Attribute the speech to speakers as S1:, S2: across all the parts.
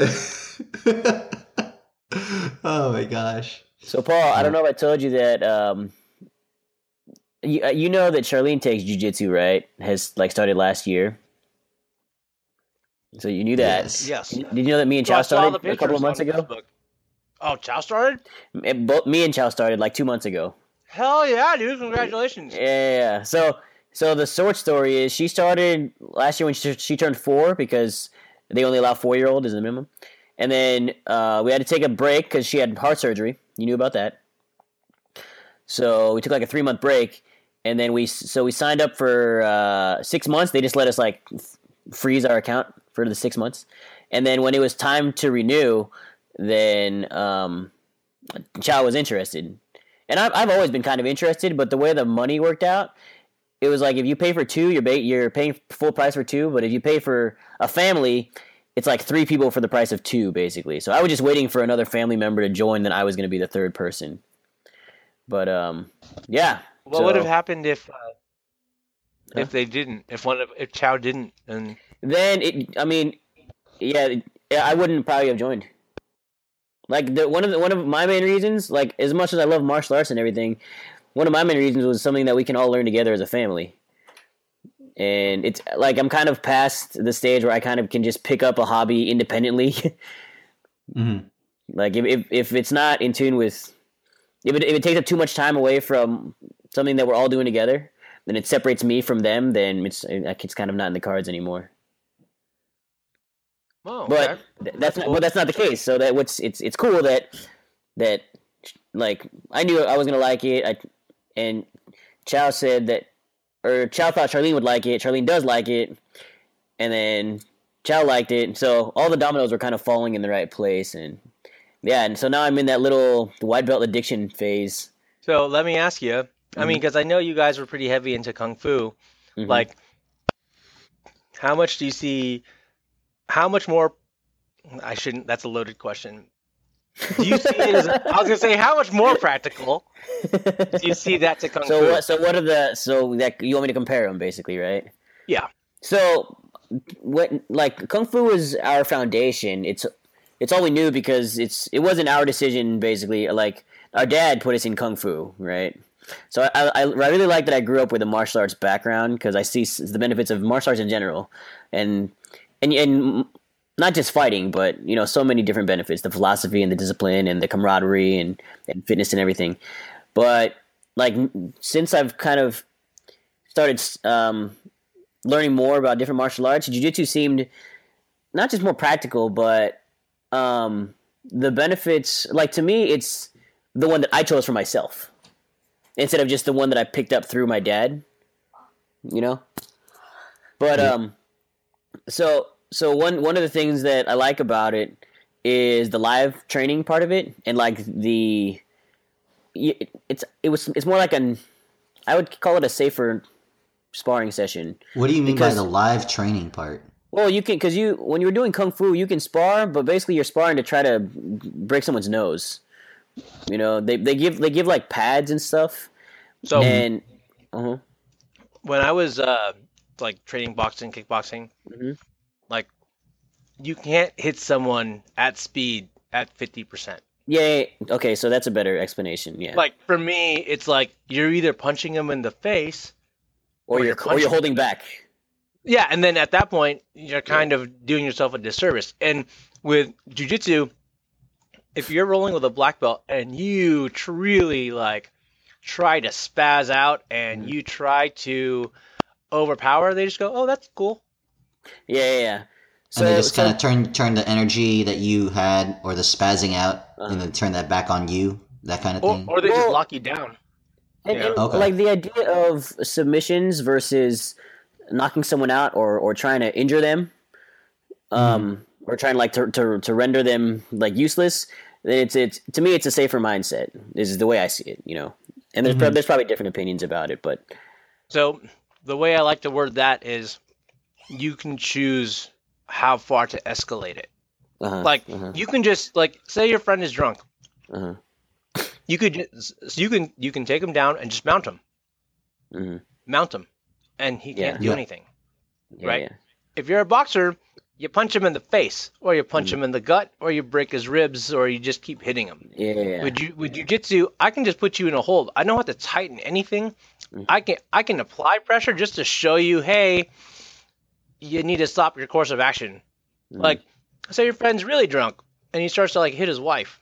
S1: oh my gosh.
S2: So Paul, I don't know if I told you that. Um, you, uh, you know that Charlene takes jujitsu, right? Has like started last year. So you knew that.
S1: Yes.
S3: Yes.
S2: Did you know that me and
S3: So
S2: Chow
S3: saw
S2: started a couple of months ago?
S3: Facebook. Oh, Chow started?
S2: Eh, Both me and Chow started like two months ago.
S3: Hell yeah, dude! Congratulations.
S2: Yeah, yeah, yeah. So, so the short story is she started last year when she, she turned four because they only allow four year old as the minimum, and then uh, we had to take a break because she had heart surgery. You knew about that. So we took like a three month break, and then we so we signed up for uh, six months. They just let us like f- freeze our account for the six months, and then when it was time to renew, then um, was interested, and I've I've always been kind of interested, but the way the money worked out, it was like if you pay for two, you're ba- you're paying full price for two, but if you pay for a family, it's like three people for the price of two, basically. So I was just waiting for another family member to join, then I was going to be the third person. But um, yeah.
S3: What would have happened if uh, if they didn't? If one of if Chow didn't? And
S2: Then it, I mean, yeah, yeah, I wouldn't probably have joined. Like the one of the one of my main reasons, like as much as I love martial arts and everything, one of my main reasons was something that we can all learn together as a family. And it's like I'm kind of past the stage where I kind of can just pick up a hobby independently.
S1: hmm
S2: like if, if if it's not in tune with if it if it takes up too much time away from something that we're all doing together, then it separates me from them. Then it's it's kind of not in the cards anymore.
S3: oh,
S2: but
S3: okay.
S2: th- that's not, but that's not the case. So that what's it's it's cool that that like I knew I was gonna like it. I, and Chow said that, or Chow thought Charlene would like it. Charlene does like it, and then Chow liked it. So all the dominoes were kind of falling in the right place, and yeah. And so now I'm in that little white belt addiction phase.
S3: so let me ask you. I
S2: Mm-hmm.
S3: mean, because I know you guys were pretty heavy into kung fu.
S2: Mhm.
S3: Like, how much do you see? How much more? I shouldn't. That's a loaded question. Do you see it as? I was gonna say, how much more practical do you see that to come?
S2: so what? So what are the? So that you want me to compare them, basically, right?
S3: Yeah.
S2: So what? Like kung fu is our foundation. It's it's all we knew because it's it wasn't our decision. Basically, like our dad put us in kung fu, right? So I, I, I really like that I grew up with a martial arts background because I see the benefits of martial arts in general, and and and not just fighting, but you know, so many different benefits: the philosophy and the discipline and the camaraderie and, and fitness and everything. But like since I've kind of started um, learning more about different martial arts, jiu-jitsu seemed not just more practical, but um, the benefits. Like to me, it's the one that I chose for myself instead of just the one that I picked up through my dad. You know, but um, so so one one of the things that I like about it is the live training part of it, and like the it's it was it's more like an I would call it a safer sparring session.
S1: What do you mean
S2: Because-
S1: by the live training part?
S2: Well, you can because you when you're doing kung fu, you can spar, but basically you're sparring to try to break someone's nose. You know, they they give they give like pads and stuff,
S3: so
S2: and uh-huh.
S3: when I was uh, like training boxing, kickboxing,
S2: Mhm.
S3: You can't hit someone at speed at fifty percent.
S2: yeah, yeah, okay, so that's a better explanation. Yeah,
S3: Like for me, it's like you're either punching them in the face,
S2: or
S3: or
S2: you're
S3: you're
S2: or you're holding back.
S3: yeah, and then at that point you're kind of doing yourself a disservice. And with jujitsu, if you're rolling with a black belt and you truly like try to spaz out and
S2: Mhm.
S3: you try to overpower, they just go, "Oh, that's cool."
S2: Yeah, yeah. yeah. So
S1: and they just
S2: so-
S1: kind of turn turn the energy that you had or the spazzing out
S2: Uh-huh.
S1: and then turn that back on you, that kind of
S3: Or,
S1: thing.
S3: or they just
S2: Well-
S3: lock you down.
S2: And,
S3: Yeah.
S2: and,
S1: Okay.
S2: like the idea of submissions versus knocking someone out or, or trying to injure them, um, or trying like to, to to render them like useless. It's it's to me it's a safer mindset. This is the way I see it, you know. And there's prob-
S1: Mhm.
S2: there's probably different opinions about it, but
S3: So the way I like to word that is you can choose how far to escalate it.
S2: uh
S3: Like
S2: uh-huh,
S3: you can just like say your friend is drunk.
S2: uh-huh,
S3: You could just, so you can you can take him down and just mount him.
S2: mhm.
S3: Mount him and he can't do
S1: Yeah.
S3: anything.
S2: Yeah,
S3: Right.
S2: yeah.
S3: If you're a boxer, you punch him in the face, or you punch him in the gut, or you break his ribs, or you just keep hitting him.
S2: Yeah.
S3: Would you would with jujitsu, I can just put you in a hold. I don't have to tighten anything. I can I can apply pressure just to show you, hey, you need to stop your course of action. Like, say your friend's really drunk and he starts to like hit his wife.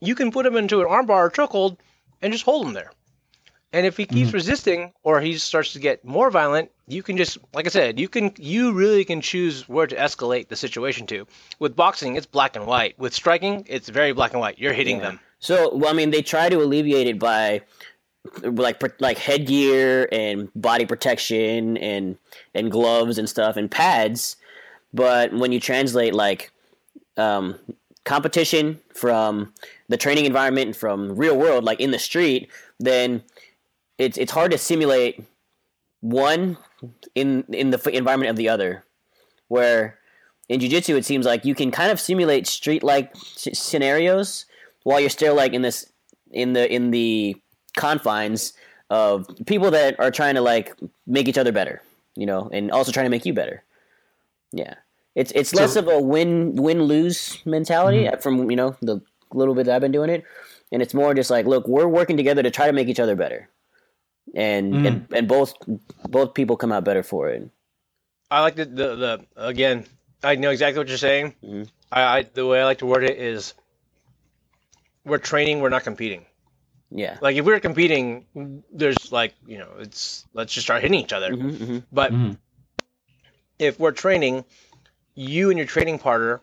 S3: You can put him into an armbar or chokehold and just hold him there. And if he keeps mm-hmm. resisting or he starts to get more violent, you can just like I said, you can you really can choose where to escalate the situation to. With boxing, it's black and white. With striking, it's very black and white. You're hitting them.
S2: So, well, I mean, they try to alleviate it by like like headgear and body protection and and gloves and stuff and pads. But when you translate like um, competition from the training environment from real world, like in the street, then it's it's hard to simulate one in in the environment of the other. Where in jiu-jitsu it seems like you can kind of simulate street like scenarios while you're still like in this in the in the confines of people that are trying to like make each other better you know and also trying to make you better yeah it's it's less of a win win lose mentality from you know the little bit that i've been doing it and it's more just like look we're working together to try to make each other better and and, and both both people come out better for it
S3: I like the, the the again. I know exactly what you're saying.
S2: Mhm.
S3: I, I the way I like to word it is, we're training, we're not competing.
S2: Yeah
S3: Like if we were competing, there's like you know, it's let's just start hitting each other.
S2: hmm hmm
S3: But
S1: Mhm.
S3: if we're training, you and your training partner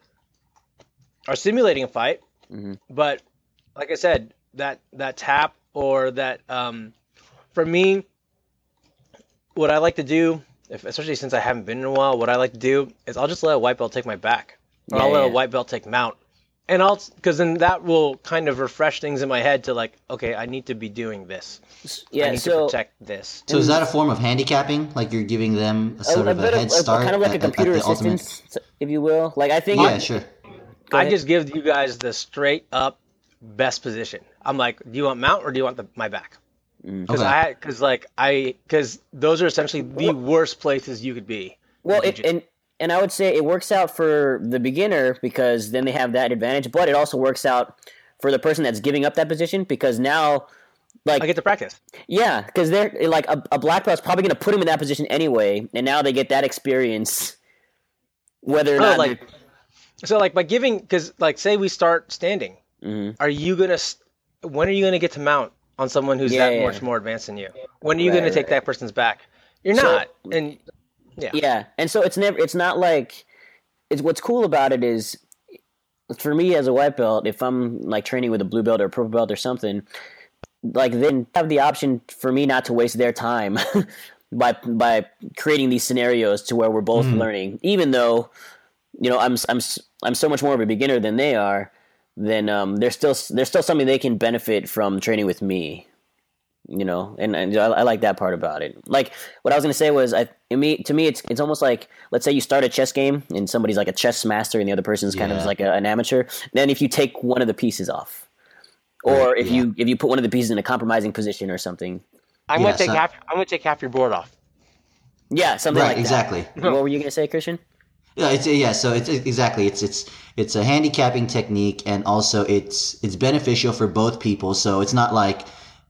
S3: are simulating a fight.
S2: Mhm.
S3: But like I said, that that tap or that um, for me, what I like to do, if, especially since I haven't been in a while, what I like to do is I'll just let a white belt take my back, or
S2: Yeah,
S3: I'll let a
S2: yeah.
S3: white belt take mount, and I'll because then that will kind of refresh things in my head to like, okay, I need to be doing this. I
S2: yeah
S3: need to protect this.
S1: So is that a form of handicapping? Like you're giving them a sort of a
S2: bit
S1: head start,
S2: kind of like
S1: at-
S2: a
S1: at- at
S2: computer
S1: the ultimate-
S2: if you will like i think
S1: Yeah, sure.
S3: I just give you guys the straight up best position. I'm like, do you want mount or do you want the, my back? Mm. Because
S1: Okay.
S3: I because like I because those are essentially the worst places you could be.
S2: Well, it,
S3: jiu-jitsu.
S2: and and I would say it works out for the beginner because then they have that advantage, but it also works out for the person that's giving up that position because now, like,
S3: I get to practice.
S2: yeah, because they're like a, a black belt's probably going to put him in that position anyway, and now they get that experience. Whether or
S3: Oh,
S2: not,
S3: like so like by giving because like say we start standing,
S2: Mhm.
S3: are you gonna when are you gonna get to mount on someone who's
S2: Yeah,
S3: that
S2: yeah.
S3: much more advanced than you? When are you
S2: Right,
S3: gonna take
S2: right.
S3: that person's back? You're
S2: So-
S3: not. And yeah.
S2: Yeah, and so it's never. It's not like. It's what's cool about it is, for me as a white belt, if I'm like training with a blue belt or a purple belt or something, like then have the option for me not to waste their time by by creating these scenarios to where we're both learning, even though you know I'm I'm s- I'm so much more of a beginner than they are. Then um, there's still there's still something they can benefit from training with me you know and, and I, I like that part about it like what i was going to say was i to me to me it's it's almost like let's say you start a chess game and somebody's like a chess master and the other person's kind of like a, an amateur then if you take one of the pieces off or
S1: Right,
S2: if
S1: yeah.
S2: you if you put one of the pieces in a compromising position or something
S3: I'm
S1: Yeah,
S3: gonna take
S1: so-
S3: half. I'm gonna take half your board off.
S2: yeah something
S1: Right,
S2: like
S1: exactly.
S2: that what were you going to say christian
S1: Yeah, it's yeah. So it's exactly it's it's it's a handicapping technique, and also it's it's beneficial for both people. So it's not like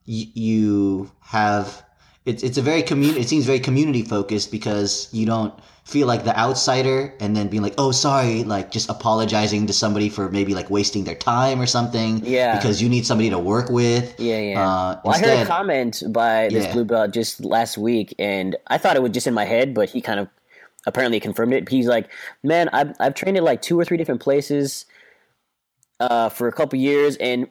S1: y- you have it's it's a very community. It seems very community focused because you don't feel like the outsider, and then being like, oh, sorry, like just apologizing to somebody for maybe like wasting their time or something.
S2: Yeah.
S1: because you need somebody to work with.
S2: Yeah, yeah.
S1: Uh,
S2: well, I heard a comment by this
S1: Yeah.
S2: blue belt just last week, and I thought it was just in my head, but he kind of apparently confirmed it. He's like, "Man, I've I've trained at like two or three different places uh, for a couple years, and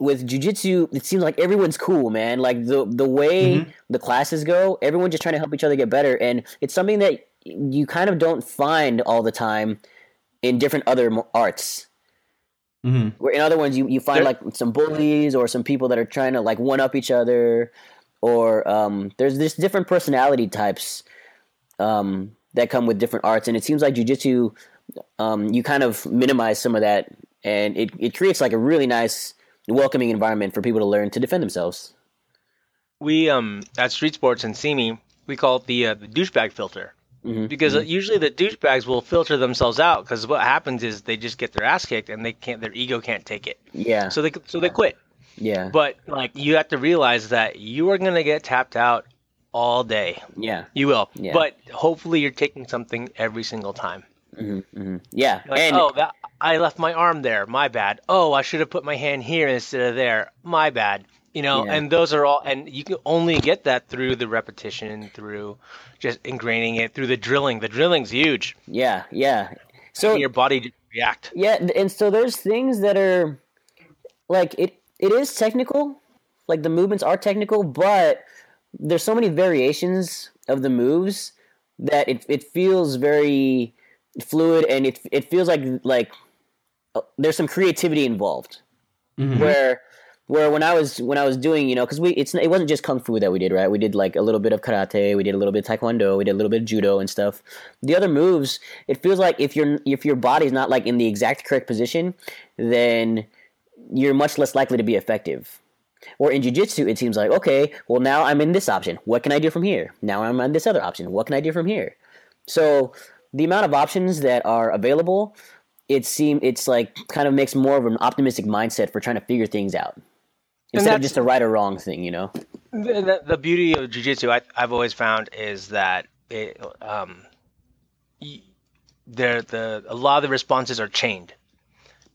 S2: with jujitsu, it seems like everyone's cool, man. Like the the way
S1: Mm-hmm.
S2: the classes go, everyone's just trying to help each other get better, and it's something that you kind of don't find all the time in different other arts."
S1: Mhm.
S2: Where in other ones you, you find
S3: There-
S2: like some bullies or some people that are trying to like one up each other, or um, there's this different personality types um, that come with different arts, and it seems like jujitsu, um, you kind of minimize some of that, and it, it creates like a really nice, welcoming environment for people to learn to defend themselves.
S3: We um at Street Sports and Me, we call it the uh, the douchebag filter.
S2: Mhm,
S3: because
S2: mhm.
S3: usually the douchebags will filter themselves out because what happens is they just get their ass kicked and they can't their ego can't take it
S2: yeah,
S3: so they so they quit
S2: yeah,
S3: but like you have to realize that you are gonna get tapped out all day
S2: yeah,
S3: you will
S2: Yeah.
S3: but hopefully you're taking something every single time
S2: hmm hmm yeah.
S3: like
S2: and
S3: oh that I left my arm there. My bad. Oh I should have put my hand here instead of there. My bad. You know
S2: Yeah.
S3: and those are all and you can only get that through the repetition through just ingraining it through the drilling. The drilling's huge.
S2: Yeah, yeah. So
S3: your body just react.
S2: Yeah, and so there's things that are like it it is technical, like the movements are technical, but there's so many variations of the moves that it it feels very fluid and it it feels like like uh, there's some creativity involved.
S1: Mhm.
S2: Where where when I was when I was doing, you know, cuz we it's it wasn't just kung fu that we did, right? We did like a little bit of karate, we did a little bit of taekwondo, we did a little bit of judo and stuff. The other moves, it feels like if your if your body's not like in the exact correct position, then you're much less likely to be effective. Or in jiu-jitsu, it seems like, okay, well now I'm in this option. What can I do from here? Now I'm on this other option. What can I do from here? So the amount of options that are available, it seem it's like kind of makes more of an optimistic mindset for trying to figure things out. Instead of just a right or wrong thing, you know?
S3: The, the, beauty of jujitsu, I, I've always found, is that it, um, there the a lot of the responses are chained.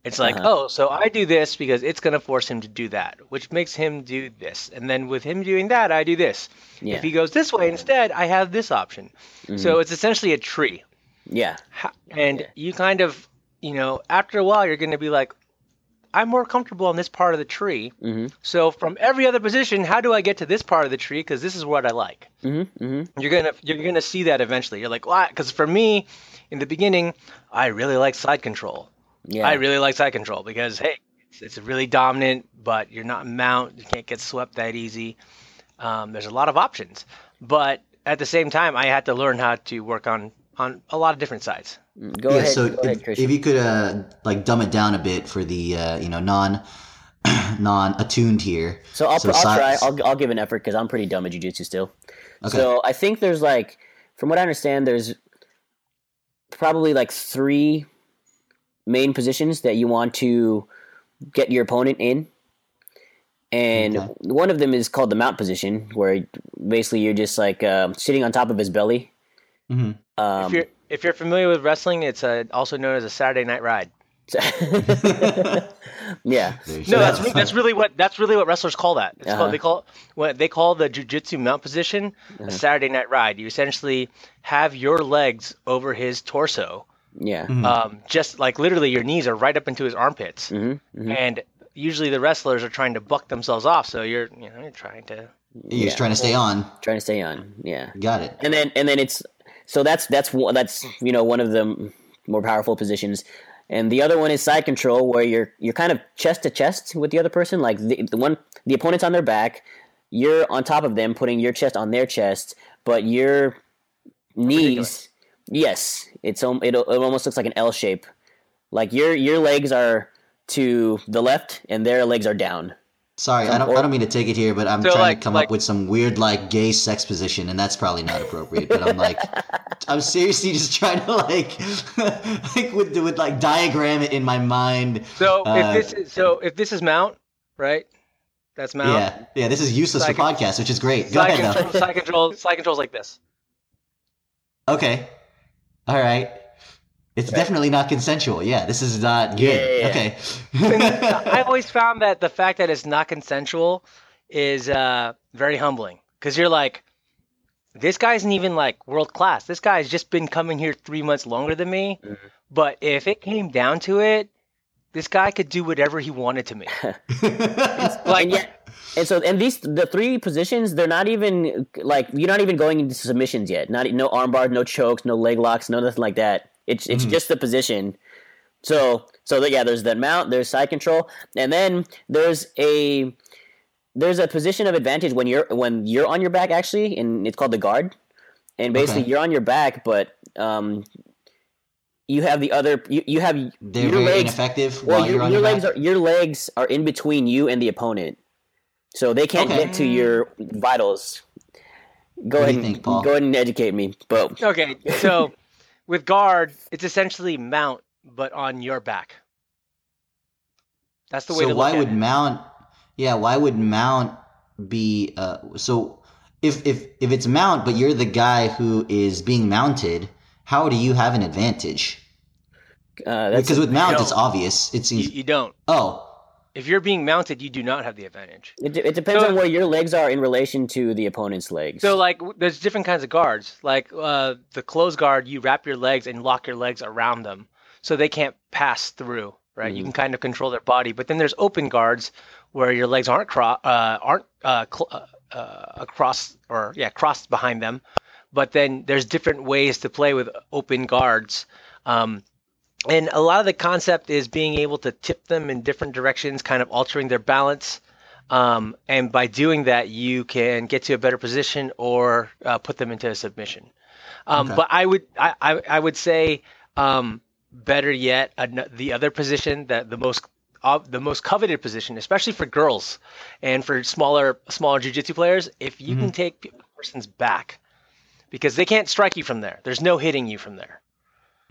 S3: It's like,
S2: Uh-huh.
S3: oh, so I do this because it's going to force him to do that, which makes him do this, and then with him doing that, I do this.
S2: Yeah.
S3: If he goes this way instead, I have this option.
S2: Mm-hmm.
S3: So it's essentially a tree,
S2: Yeah.
S3: And you kind of, you know, after a while, you're going to be like, I'm more comfortable on this part of the tree.
S2: Mhm.
S3: So from every other position, how do I get to this part of the tree? Because this is what I like.
S2: Mhm. Mhm.
S3: You're gonna you're gonna see that eventually. You're like, why? Because for me, in the beginning, I really like side control.
S2: Yeah.
S3: I really like side control because hey, it's, it's really dominant, but you're not mount. You can't get swept that easy. Um, there's a lot of options, but at the same time, I had to learn how to work on on a lot of different sides.
S2: Go
S1: yeah,
S2: ahead.
S1: so
S2: go
S1: if,
S2: Christian.
S1: if you could uh, like dumb it down a bit for the uh, you know non non attuned here.
S2: So I'll, I'll
S1: si-
S2: try. I'll, I'll give an effort because I'm pretty dumb at jujitsu still.
S1: Okay.
S2: So I think there's like, from what I understand, there's probably like three main positions that you want to get your opponent in. And
S1: Okay.
S2: one of them is called the mount position, where basically you're just like um sitting on top of his belly.
S1: Mhm.
S2: Um,
S3: if you're if you're familiar with wrestling, it's uh also known as a Saturday Night Ride.
S2: yeah,
S3: No, that's re- that's really what that's really what wrestlers call that. It's
S2: Uh-huh.
S3: called, they call what they call the jujitsu mount position
S2: Uh-huh.
S3: a Saturday Night Ride. You essentially have your legs over his torso,
S2: yeah,
S1: Mhm.
S3: um, just like literally your knees are right up into his armpits,
S2: hmm hmm
S3: and usually the wrestlers are trying to buck themselves off. So you're you know you're trying to
S1: You're just trying to stay on.
S2: trying to stay on. Yeah,
S1: Got it.
S2: and then and then it's so that's that's one that's you know one of the more powerful positions. And the other one is side control where you're you're kind of chest to chest with the other person. Like the, the one the opponent's on their back. You're on top of them putting your chest on their chest but your knees yes it's al- it, it almost looks like an L shape. Like your your legs are to the left and their legs are down
S1: Sorry, I don't. I don't mean to take it here, but I'm
S3: So,
S1: trying
S3: like-
S1: to come
S3: like-
S1: up with some weird, like, gay sex position, and that's probably not appropriate. But I'm like, I'm seriously just trying to like, like with with like diagram it in my mind.
S3: So
S1: Uh,
S3: if this is so if this is mount, right? That's mount.
S1: Yeah, yeah. This is useless
S3: Side
S1: for
S3: con-
S1: podcast, which is great. Go
S3: Side
S1: ahead
S3: side control, side control's like this.
S1: Okay. All right. It's definitely not consensual. Yeah, this is not good.
S2: Yeah.
S1: Okay.
S3: I've always found that the fact that it's not consensual is uh, very humbling because you're like, this guy isn't even like world class. This guy's just been coming here three months longer than me.
S2: Mhm.
S3: But if it came down to it, this guy could do whatever he wanted to me. Like,
S2: and yet, and so, and these the three positions, they're not even like you're not even going into submissions yet. Not no armbar, no chokes, no leg locks, no nothing like that. It's it's
S1: Mhm.
S2: just the position. So so that, yeah, there's that mount, there's side control, and then there's a there's a position of advantage when you're when you're on your back actually, and it's called the guard. And basically,
S1: Okay.
S2: you're on your back, but um, you have the other you, you have
S1: They're
S2: your
S1: very
S2: legs
S1: ineffective
S2: well,
S1: while
S2: your,
S1: you're on
S2: your
S1: your
S2: legs
S1: back.
S2: are your legs are in between you and the opponent, so they can't
S1: Okay.
S2: get to your vitals. Go
S1: What do
S2: ahead,
S1: you think, Paul?
S2: go ahead and educate me. But
S3: Okay, so with guard, it's essentially mount, but on your back. That's the way
S1: so
S3: to look
S1: why
S3: at
S1: would
S3: it.
S1: mount? Yeah, why would mount be? Uh, so if if if it's mount, but you're the guy who is being mounted, how do you have an advantage?
S2: uh, that's
S1: Because with mount, it's obvious. It
S3: You, you don't.
S1: Oh,
S3: If you're being mounted, you do not have the advantage.
S2: it, de- it depends
S3: So-
S2: on where your legs are in relation to the opponent's legs.
S3: So like, there's different kinds of guards. Like uh, the closed guard, you wrap your legs and lock your legs around them, so they can't pass through. Right? You
S2: Mhm.
S3: can kind of control their body. But then there's open guards, where your legs aren't cro- uh, aren't uh, cl- uh, uh, across or yeah crossed behind them. But then there's different ways to play with open guards. Um, and a lot of the concept is being able to tip them in different directions, kind of altering their balance. Um, and by doing that, you can get to a better position or uh, put them into a submission. Um,
S1: Okay.
S3: But I would, I, I, I would say, um, better yet, an- the other position that the most, uh, the most coveted position, especially for girls and for smaller, smaller jujitsu players, if you can take a person's back, because they can't strike you from there. There's no hitting you from there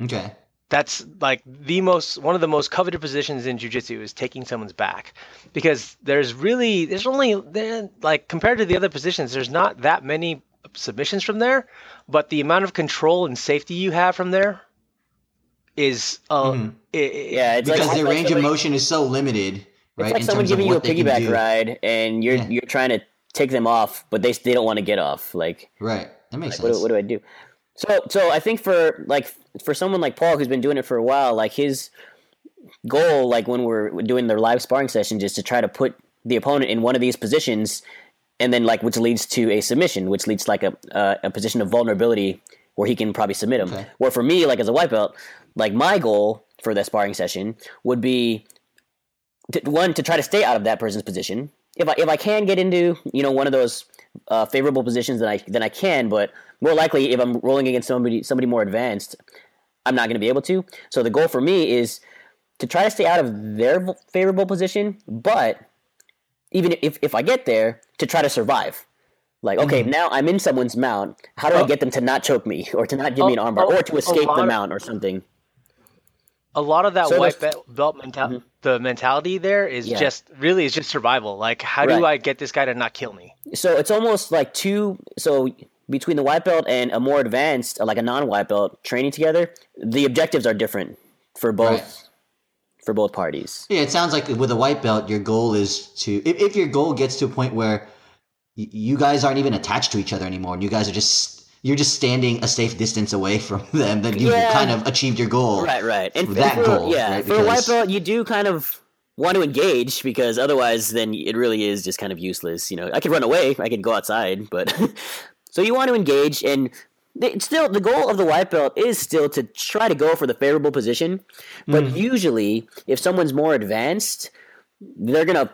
S1: okay.
S3: That's like the most one of the most coveted positions in jiu-jitsu is taking someone's back because there's really there's only there like compared to the other positions there's not that many submissions from there but the amount of control and safety you have from there is uh
S1: Mhm.
S3: i- i-
S2: Yeah, it's like-
S1: Because their
S2: like
S1: range of motion is so limited, right?
S2: it's like
S1: in
S2: someone
S1: terms of
S2: giving you a
S1: what they can
S2: piggyback ride, and you're
S1: Yeah.
S2: you're trying to take them off, but they they don't want to get off. Like,
S1: Right. That makes
S2: what, do-
S1: sense.
S2: what do I do? So so I think for like for someone like Paul who's been doing it for a while, like his goal, like when we're doing their live sparring sessions, is to try to put the opponent in one of these positions, and then like which leads to a submission, which leads to like a uh, a position of vulnerability where he can probably submit him.
S1: Okay.
S2: Where for me, like as a white belt, like my goal for that sparring session would be to, one to try to stay out of that person's position. If I if I can get into you know one of those uh, favorable positions, then I then I can. But more likely, if I'm rolling against somebody somebody more advanced, I'm not going to be able to. So the goal for me is to try to stay out of their favorable position, but even if if I get there, to try to survive. Like, okay, mm-hmm. now I'm in someone's mount. How do I
S3: Oh.
S2: get them to not choke me, or to not give me an
S3: Oh,
S2: armbar,
S3: oh,
S2: or to escape the mount, or something?
S3: a lot of that
S2: So
S3: white belt, belt mental mm-hmm. the mentality there is
S2: Yeah.
S3: just really is just survival like how
S2: Right.
S3: do i get this guy to not kill me
S2: so it's almost like two so between the white belt and a more advanced like a non-white belt training together the objectives are different for both
S1: Right.
S2: for both parties
S1: Yeah, it sounds like with a white belt, your goal is to if, if your goal gets to a point where y- you guys aren't even attached to each other anymore, and you guys are just you're just standing a safe distance away from them, then you
S2: Yeah.
S1: kind of achieved your goal.
S2: right right and,
S1: that
S2: for,
S1: goal,
S2: yeah
S1: right?
S2: for a white belt you do kind of want to engage because otherwise then it really is just kind of useless you know i could run away i could go outside but so you want to engage and the- still the goal of the white belt is still to try to go for the favorable position but
S1: Mm-hmm.
S2: usually if someone's more advanced they're gonna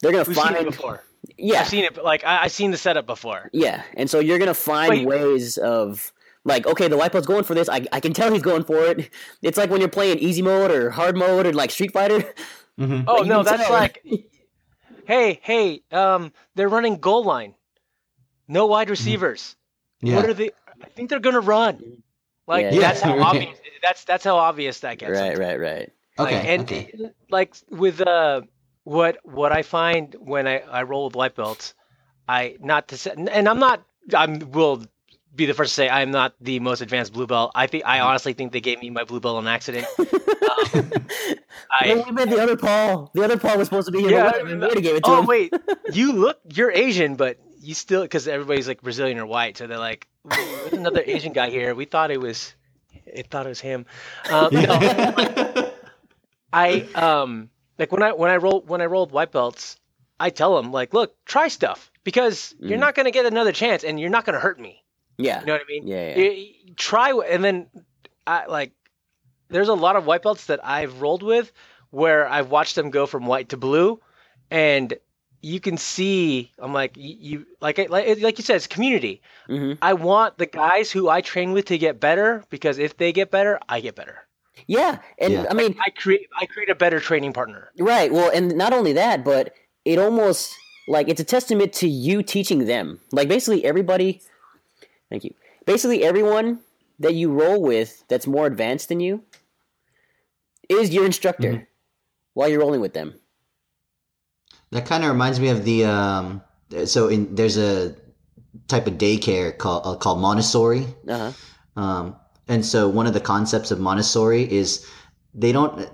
S2: they're gonna
S3: we've seen it
S2: find
S3: before
S2: yeah
S3: i've seen it like I, i've seen the setup before
S2: yeah and so you're gonna find
S3: Wait.
S2: ways of like okay the white belt's going for this I, I can tell he's going for it it's like when you're playing easy mode or hard mode or like street fighter
S1: Mhm.
S3: oh
S2: you
S3: no that's
S2: tell.
S3: like hey hey um they're running goal line no wide receivers
S1: Yeah.
S3: what are they i think they're gonna run like
S2: Yeah.
S3: that's how obvious that's that's how obvious that gets
S2: right right right
S3: Like,
S1: okay.
S3: and
S1: okay.
S3: like with uh what what I find when I, I roll with white belts, I not to say, and I'm not I'm will be the first to say I'm not the most advanced blue belt. I think I
S2: Mm-hmm.
S3: honestly think they gave me my blue belt on accident. Um,
S2: Well,
S3: I
S2: we met the other Paul. The other Paul was supposed to be here.
S3: Yeah,
S2: Yeah, we would have gave it to
S3: oh wait, you look you're Asian, but you still because everybody's like Brazilian or white, so they're like there's another Asian guy here. We thought it was it thought it was him. Um, no, I um like when I when I roll when I rolled white belts, I tell them like, look, try stuff because you're
S2: Mhm.
S3: not gonna get another chance, and you're not gonna hurt me.
S2: Yeah,
S3: You know what I mean?
S2: yeah, yeah.
S3: You- you try and then I like. There's a lot of white belts that I've rolled with where I've watched them go from white to blue, and you can see I'm like you, you like I- like like you said it's community.
S2: hmm
S3: I want the guys who I train with to get better because if they get better, I get better.
S2: yeah. And
S1: Yeah.
S2: I mean,
S3: I create I create a better training partner.
S2: Right. Well, and not only that, but it almost like it's a testament to you teaching them. Like basically everybody thank you. Basically everyone that you roll with that's more advanced than you is your instructor
S1: Mhm.
S2: while you're rolling with them.
S1: That kind of reminds me of the um. So in there's a type of daycare called uh, called Montessori.
S2: Uh-huh.
S1: Um, and so one of the concepts of Montessori is they don't,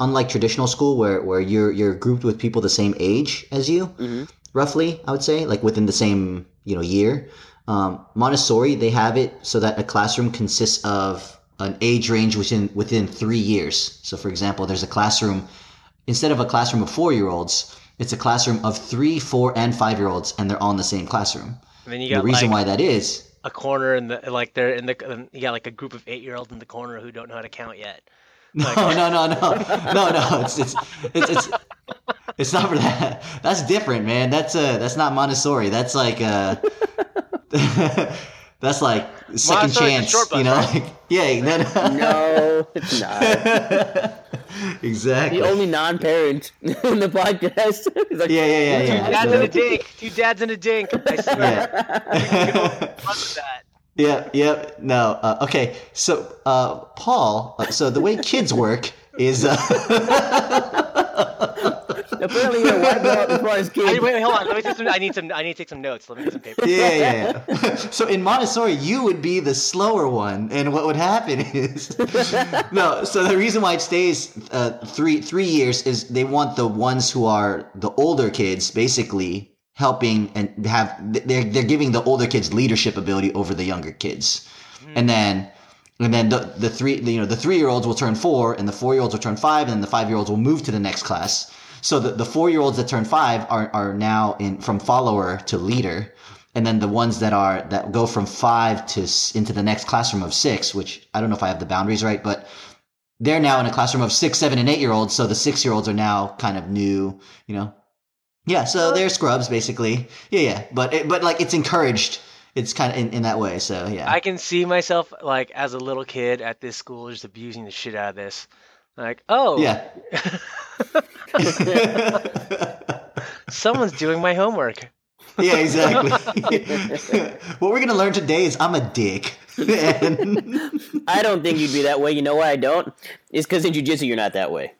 S1: unlike traditional school where, where you're, you're grouped with people the same age as you,
S2: hmm
S1: roughly, I would say, like within the same, you know, year. Um, Montessori, they have it so that a classroom consists of an age range within, within three years. So for example, there's a classroom, instead of a classroom of four year olds, it's a classroom of three, four, and five year olds, and they're all in the same classroom.
S3: And then you
S1: The reason
S3: like
S1: why that is
S3: a corner in the like they're in the um, you got like a group of eight year olds in the corner who don't know how to count yet.
S1: No, no, no, no, no, no. It's it's it's it's it's not for that. That's different, man. That's uh that's not Montessori. That's like uh that's like second
S3: Montessori's a
S1: chance.
S3: short bus,
S1: you know,
S3: right?
S1: like yeah, no, no.
S2: No, it's not.
S1: exactly.
S2: the only non-parent in the podcast. is like,
S1: yeah, yeah, yeah, yeah.
S3: Dad's
S1: So-
S3: in a dink. Two dads in a dink. I swear.
S1: yeah.
S3: That.
S1: Yeah, yeah, no. Uh, okay, so uh, Paul, uh, so the way kids work is uh,
S2: Apparently, you're a white belt as far as
S3: Hey,
S2: kids.
S3: wait, wait, hold on. Let me take some. I need some. I need to take some notes. Let me get some paper.
S1: yeah, yeah, yeah. so in Montessori, you would be the slower one, and what would happen is no. So the reason why it stays uh, three three years is they want the ones who are the older kids basically helping and have they're they're giving the older kids leadership ability over the younger kids, and then. And then the, the three, the, you know, the three year olds will turn four, and the four year olds will turn five, and then the five year olds will move to the next class. So the, the four year olds that turn five are, are now in from follower to leader, and then the ones that are that go from five to into the next classroom of six, which I don't know if I have the boundaries right, but they're now in a classroom of six, seven, and eight year olds. So the six year olds are now kind of new, you know. Yeah, so they're scrubs basically. Yeah, yeah, but it, but like it's encouraged. It's kind of in, in that way. So yeah.
S3: I can see myself like as a little kid at this school just abusing the shit out of this. Like, oh,
S1: yeah.
S3: someone's doing my homework.
S1: yeah, exactly. what we're gonna learn today is I'm a dick. and,
S2: I don't think you'd be that way. You know why I don't? It's because in jujitsu you're not that way.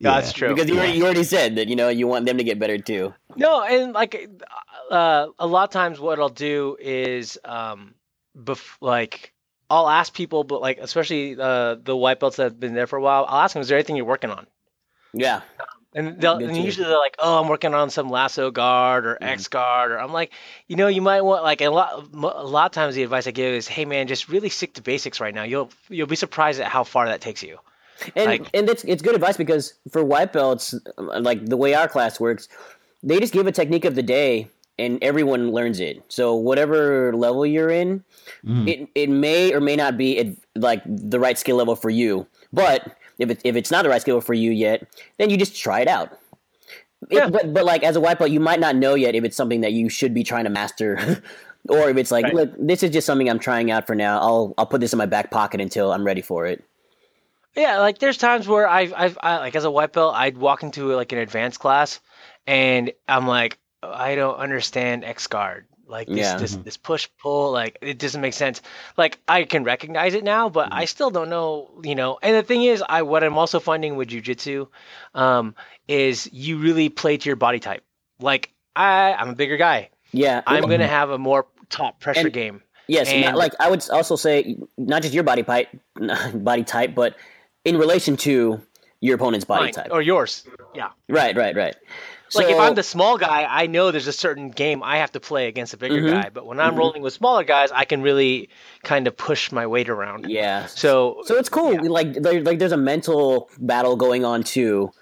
S3: That's true.
S2: Because you,
S1: Yeah.
S2: already, you already said that you know you want them to get better too.
S3: No, and like uh, a lot of times, what I'll do is, um, bef- like I'll ask people, but like especially uh, the white belts that have been there for a while, I'll ask them, "Is there anything you're working on?"
S2: Yeah,
S3: And they'll and usually they're like, "Oh, I'm working on some lasso guard or X guard," or I'm like, you know, you might want like a lot. A lot of times, the advice I give is, "Hey, man, just really stick to basics right now. You'll you'll be surprised at how far that takes you."
S2: and
S3: Like-
S2: and it's it's good advice because for white belts, like the way our class works, they just give a technique of the day and everyone learns it. So whatever level you're in,
S1: Mm.
S2: it it may or may not be ad- like the right skill level for you. But if it, if it's not the right skill for you yet, then you just try it out. It- but but like as a white belt, you might not know yet if it's something that you should be trying to master, or if it's like,
S3: Right.
S2: look, this is just something I'm trying out for now. I'll I'll put this in my back pocket until I'm ready for it.
S3: Yeah, like there's times where I've, I've I, like as a white belt, I'd walk into like an advanced class, and I'm like, oh, I don't understand X guard. Like this,
S2: Yeah.
S3: this, mm-hmm. this push pull, like it doesn't make sense. Like I can recognize it now, but I mm-hmm. still don't know, you know. And the thing is, I what I'm also finding with jujitsu, um, is you really play to your body type. Like I, I'm a bigger guy.
S2: Yeah,
S3: I'm gonna mm-hmm. have a more top pressure
S2: And-
S3: game.
S2: Yes, not,
S3: And-
S2: like I would also say, not just your body type, body type, but in relation to your opponent's body
S3: Mine,
S2: type.
S3: or yours. Yeah.
S2: right, right, right.
S3: Like if I'm the small guy, I know there's a certain game I have to play against a bigger
S2: Mhm.
S3: guy. But when I'm
S2: Mhm.
S3: rolling with smaller guys, I can really kind of push my weight around.
S2: yeah,
S3: So,
S2: so it's cool.
S3: Yeah.
S2: Like there, like there's a mental battle going on too,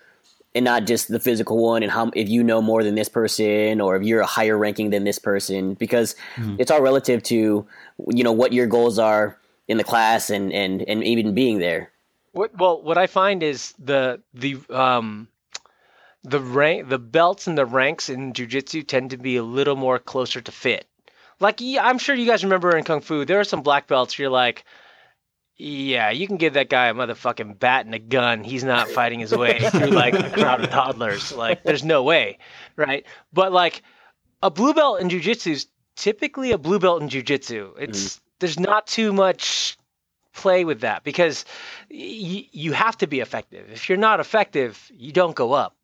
S2: and not just the physical one. And how if you know more than this person, or if you're a higher ranking than this person, because
S1: Mhm.
S2: it's all relative to you know what your goals are in the class and and and even being there.
S3: what well, what I find is the the um the rank the belts and the ranks in jujitsu tend to be a little more closer to fit. Like I'm sure you guys remember in kung fu, there are some black belts. You're like, Yeah, you can give that guy a motherfucking bat and a gun. He's not fighting his way through like a crowd of toddlers. Like, there's no way, right? But like, a blue belt in jujitsu is typically a blue belt in jujitsu. It's mm-hmm. there's not too much play with that because y- you have to be effective. If you're not effective, you don't go up.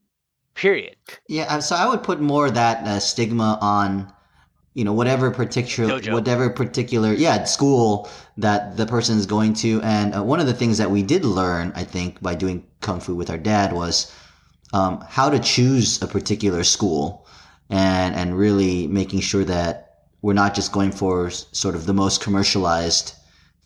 S3: Period.
S1: Yeah, so I would put more of that uh, stigma on, you know, whatever particular,
S3: Dojo.
S1: whatever particular, yeah, school that the person is going to. And uh, one of the things that we did learn, I think, by doing kung fu with our dad was um, how to choose a particular school, and and really making sure that we're not just going for sort of the most commercialized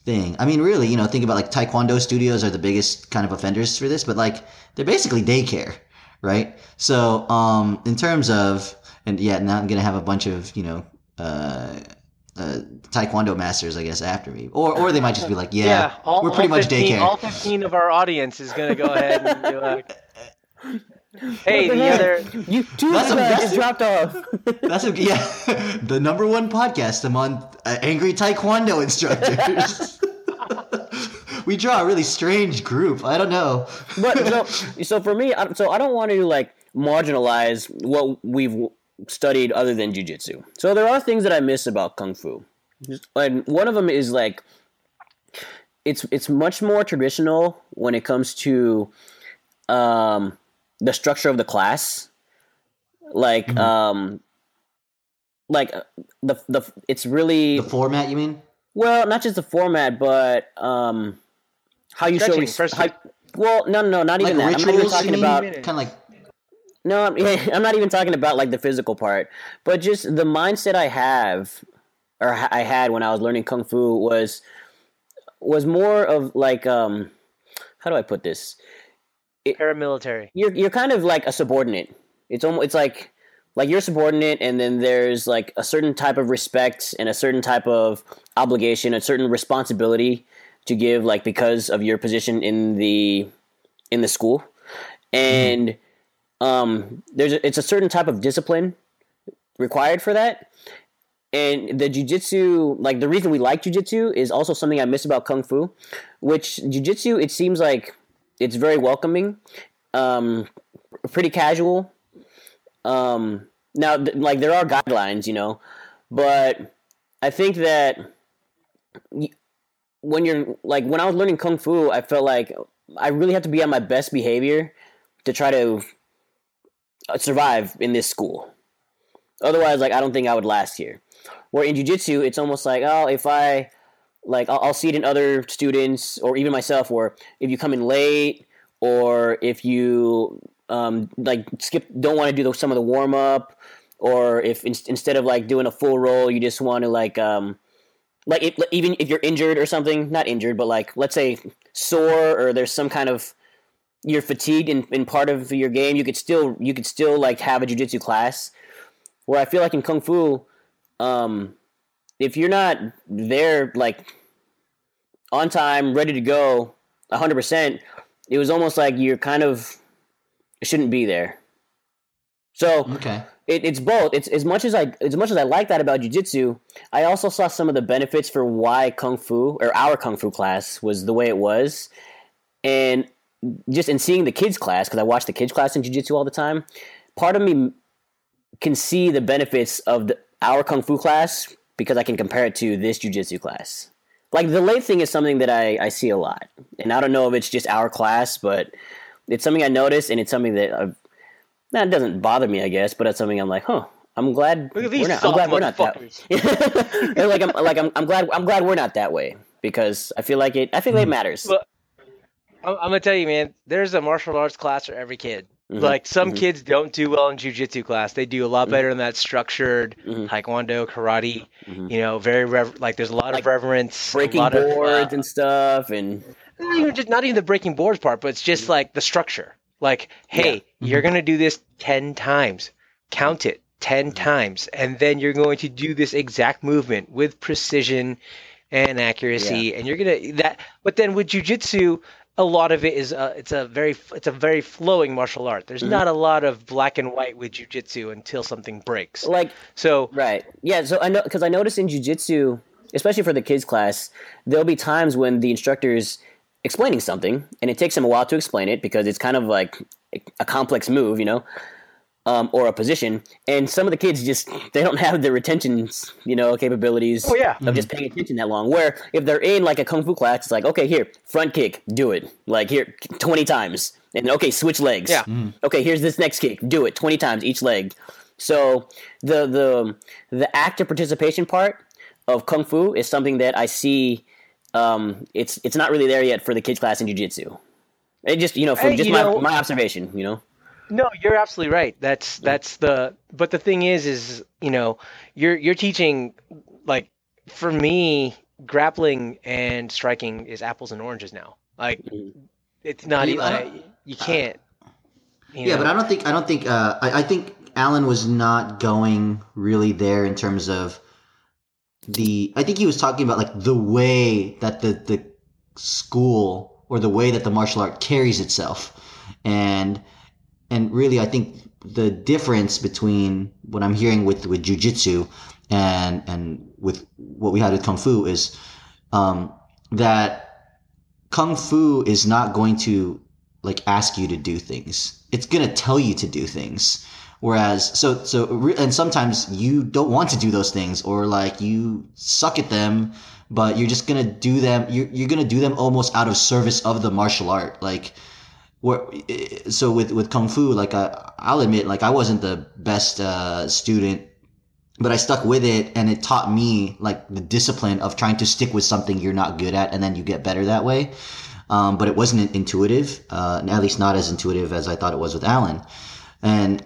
S1: thing. I mean, really, you know, think about like Taekwondo studios are the biggest kind of offenders for this, but like they're basically daycare, right? So, um, in terms of, and yeah, now I'm gonna have a bunch of you know, uh, uh, Taekwondo masters, I guess, after me, or or they might just be like, yeah,
S3: all,
S1: we're pretty much
S3: 15
S1: daycare.
S3: All 15 of our audience is going to go ahead and be like, hey,
S2: What
S3: the other.
S2: you two
S1: That's a-
S2: guys
S1: that's a-
S2: dropped off.
S1: That's a, yeah, the number one podcast among uh, angry Taekwondo instructors. we draw a really strange group. I don't know.
S2: but so, so for me, I- so I don't want to like marginalize what we've studied other than jujitsu. So there are things that I miss about kung fu, and one of them is like it's it's much more traditional when it comes to um, the structure of the class. Like um, like the the it's really
S1: the format, you mean?
S2: well, not just the format, but um, how you show
S3: Stretching,
S2: res-
S3: first-
S2: how, Well, no, no, no, not even
S1: Like
S2: that. I'm not even talking about.
S1: Kind of like
S2: No, I'm, I'm not even talking about like the physical part, but just the mindset I have, or I had when I was learning kung fu was was more of like um, how do I put this?
S3: Paramilitary.
S2: You're you're kind of like a subordinate. It's almost it's like like you're subordinate, and then there's like a certain type of respect and a certain type of obligation, a certain responsibility to give, like because of your position in the in the school, and um, there's a, it's a certain type of discipline required for that. And the jujitsu, like the reason we like jujitsu, is also something I miss about kung fu, which jujitsu it seems like it's very welcoming, um, pretty casual. Um, now, th- like there are guidelines, you know, but I think that when you're like when I was learning kung fu, I felt like I really have to be on my best behavior to try to survive in this school. Otherwise, like I don't think I would last here. Where in jujitsu, it's almost like oh, if I like I'll, I'll see it in other students or even myself, where if you come in late or if you um, like skip, don't want to do the, some of the warm up, or if in, instead of like doing a full roll, you just want to like um, like if, even if you're injured or something, not injured, but like let's say sore or there's some kind of you're fatigued in, in part of your game, you could still you could still like have a jujitsu class. Where I feel like in kung fu, um, if you're not there like on time, ready to go, hundred percent, it was almost like you're kind of shouldn't be there. So
S1: okay.
S2: it, it's both. It's as much as I as much as I like that about jujitsu, I also saw some of the benefits for why kung fu or our kung fu class was the way it was, and just in seeing the kids class because I watch the kids class in jujitsu all the time. Part of me can see the benefits of the, our kung fu class because I can compare it to this jujitsu class. Like the late thing is something that I, I see a lot, and I don't know if it's just our class, but it's something I notice, and it's something that I've, that doesn't bother me, I guess, but it's something I'm like, huh. I'm glad
S3: Look at
S2: we're
S3: these
S2: not. I'm
S3: soft
S2: glad we're not that.
S3: motherfuckers.
S2: Like I'm like I'm, I'm glad I'm glad we're not that way because I feel like it. I feel like it matters.
S3: But I'm, I'm gonna tell you, man. There's a martial arts class for every kid.
S2: Mhm,
S3: Like some
S2: mhm.
S3: kids don't do well in jujitsu class. They do a lot better in that structured
S2: Mhm.
S3: taekwondo, karate.
S2: Mhm.
S3: You know, very rev- like there's a lot
S2: Like
S3: of reverence, a
S2: Breaking
S3: lot of, uh,
S2: boards and stuff, and
S3: not even just not even the breaking boards part, but it's just like the structure. Like, hey, mm-hmm. you're gonna do this ten times. Count it ten mm-hmm. times, and then you're going to do this exact movement with precision and accuracy, and you're gonna that. But then with jujitsu, a lot of it is uh, it's a very it's a very flowing martial art. There's mm-hmm. not a lot of black and white with jujitsu until something breaks.
S2: like
S3: So
S2: right, yeah. So I know because I noticed in jujitsu, especially for the kids class, there'll be times when the instructor's explaining something and it takes them a while to explain it because it's kind of like a complex move, you know, um, or a position. And some of the kids just they don't have the retention, you know, capabilities.
S3: Oh, yeah.
S2: of just paying attention that long. Where if they're in like a kung fu class, it's like okay, here front kick, do it like here twenty times, and okay, switch legs.
S3: Yeah.
S2: Okay, here's this next kick, do it twenty times each leg. So the the the active participation part of kung fu is something that I see. Um, it's it's not really there yet for the kids class in jujitsu. It just you know from
S3: Hey,
S2: just my,
S3: know-
S2: my observation, you know.
S3: No, you're absolutely right. That's that's the but the thing is is, you know, you're you're teaching like for me grappling and striking is apples and oranges now. Like
S2: Mhm.
S3: it's not
S1: You-
S3: even like, you can't. you
S1: Yeah,
S3: know?
S1: but I don't think I don't think uh, I, I think Alan was not going really there in terms of the. I think he was talking about like the way that the the school or the way that the martial art carries itself, and and really I think the difference between what I'm hearing with with jujitsu and and with what we had with kung fu is um, that kung fu is not going to like ask you to do things. It's to tell you to do things. Whereas, so, so, and sometimes you don't want to do those things or like you suck at them, but you're just going to do them. You're, you're going to do them almost out of service of the martial art. Like, where, so with, with Kung Fu, like, I, I'll admit, like, I wasn't the best, uh, student, but I stuck with it and it taught me like the discipline of trying to stick with something you're not good at and then you get better that way um, but it wasn't intuitive, uh, at least not as intuitive as I thought it was with Alan. And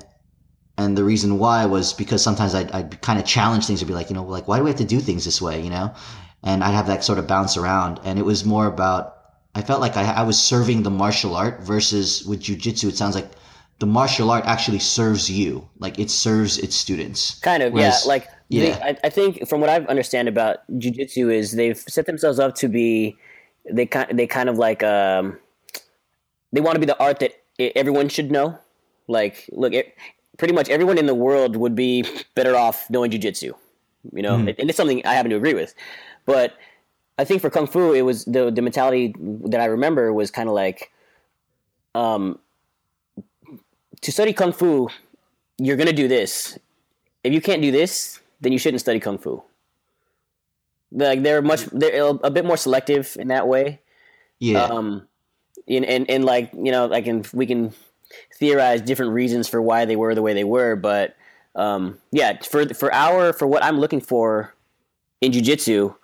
S1: and the reason why was because sometimes I'd, I'd kind of challenge things to be like, you know, like why do we have to do things this way, you know? And I'd have that sort of bounce around, and it was more about I felt like I, I was serving the martial art versus with jujitsu. It sounds like the martial art actually serves you, like it serves its students.
S2: Kind of,
S1: Whereas-
S2: yeah. Like,
S1: yeah.
S2: They, I, I think from what I understand about jujitsu is they've set themselves up to be they kind they kind of like um they want to be the art that everyone should know. Like, look, it, pretty much everyone in the world would be better off knowing jujitsu. You know, and it's something I happen to agree with. But I think for kung fu, it was the the mentality that I remember was kind of like, um, to study kung fu, you're gonna do this. If you can't do this, then you shouldn't study kung fu. Like they're much they're a bit more selective in that way.
S1: Yeah,
S2: Um, and, and and like you know, like and we can theorize different reasons for why they were the way they were, but um, yeah, for for our for what I'm looking for in jujitsu,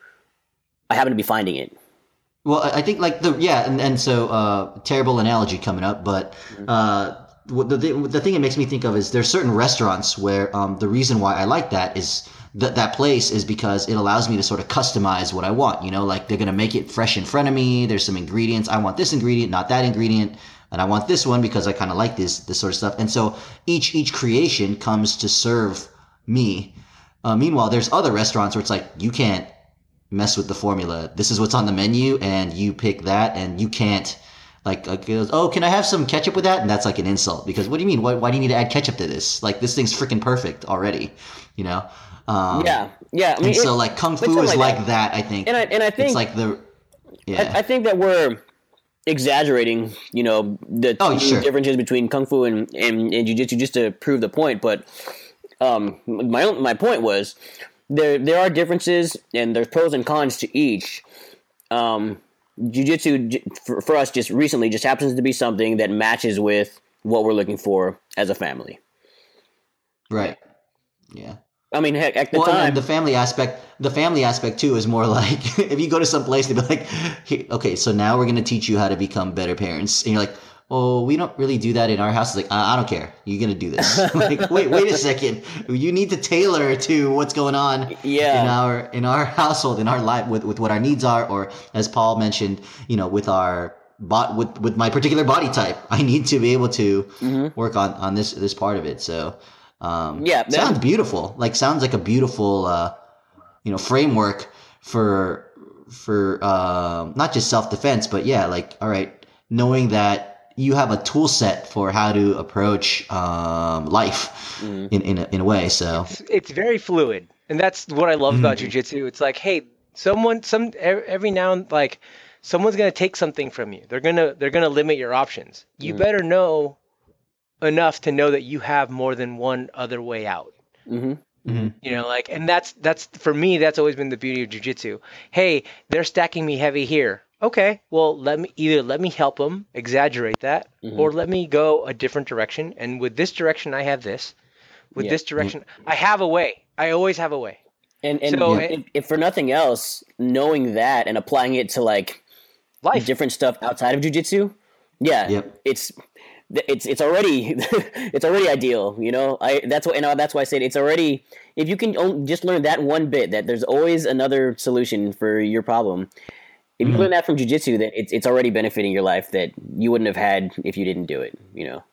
S2: I happen to be finding it.
S1: Well, I think like the yeah, and and so uh, terrible analogy coming up, but uh, the the thing it makes me think of is there's certain restaurants where um, the reason why I like that is that that place is because it allows me to sort of customize what I want. You know, like they're gonna make it fresh in front of me. There's some ingredients. I want this ingredient, not that ingredient, and I want this one because I kind of like this this sort of stuff. And so each each creation comes to serve me. Uh, meanwhile, there's other restaurants where it's like you can't mess with the formula. This is what's on the menu, and you pick that, and you can't. Like, like goes, oh, can I have some ketchup with that? And that's like an insult because what do you mean? Why, why do you need to add ketchup to this? Like, this thing's freaking perfect already, you know? Um,
S2: Yeah, yeah. I mean,
S1: And so, like, kung fu is
S2: like
S1: like
S2: that.
S1: that. I think.
S2: and I and I think
S1: it's like the, yeah,
S2: I, I think that we're exaggerating, you know, the
S1: Oh, sure.
S2: differences between kung fu and, and, and jiu-jitsu just to prove the point. But um, my own, my point was there there are differences and there's pros and cons to each. Um, jiu-jitsu for, for us just recently just happens to be something that matches with what we're looking for as a family.
S1: right, yeah.
S2: I mean, heck, at the
S1: well,
S2: time,
S1: the family aspect, the family aspect too, is more like if you go to some place, they'd be like, "Here- "Okay, so now we're gonna teach you how to become better parents," and you're like, "Oh, we don't really do that in our house." It's like, I, I don't care. You're gonna do this. like, wait, wait a second. You need to tailor to what's going on
S2: Yeah.
S1: in our in our household, in our life, with with what our needs are, or as Paul mentioned, you know, with our bot with with my particular body type, I need to be able to mm-hmm. work on on this this part of it. So. Um.
S2: Yeah, that-
S1: sounds beautiful. Like sounds like a beautiful, uh, you know, framework for for um, not just self defense, but yeah, like all right, knowing that you have a tool set for how to approach um, life in in a, in a way. So
S3: it's, it's very fluid and that's what i love about
S1: Mm-hmm.
S3: jujitsu it's like hey Someone, some every now and like, someone's gonna take something from you. They're gonna they're gonna limit your options. You
S2: Mhm.
S3: better know enough to know that you have more than one other way out.
S2: hmm
S3: You know, like, and that's that's for me. That's always been the beauty of jujitsu. Hey, they're stacking me heavy here. Okay, well, let me either let me help them exaggerate that,
S2: Mhm.
S3: or let me go a different direction. And with this direction, I have this. With
S2: Yeah.
S3: this direction, I have a way. I always have a way.
S2: And and
S3: So-
S2: if, if for nothing else, knowing that and applying it to like
S3: Life.
S2: different stuff outside of jujitsu, yeah,
S1: Yep.
S2: it's it's it's already it's already ideal. You know, I that's what and that's why I said it's already if you can on- just learn that one bit that there's always another solution for your problem. If you
S1: Mhm.
S2: learn that from jujitsu, that it's it's already benefiting your life that you wouldn't have had if you didn't do it. You know.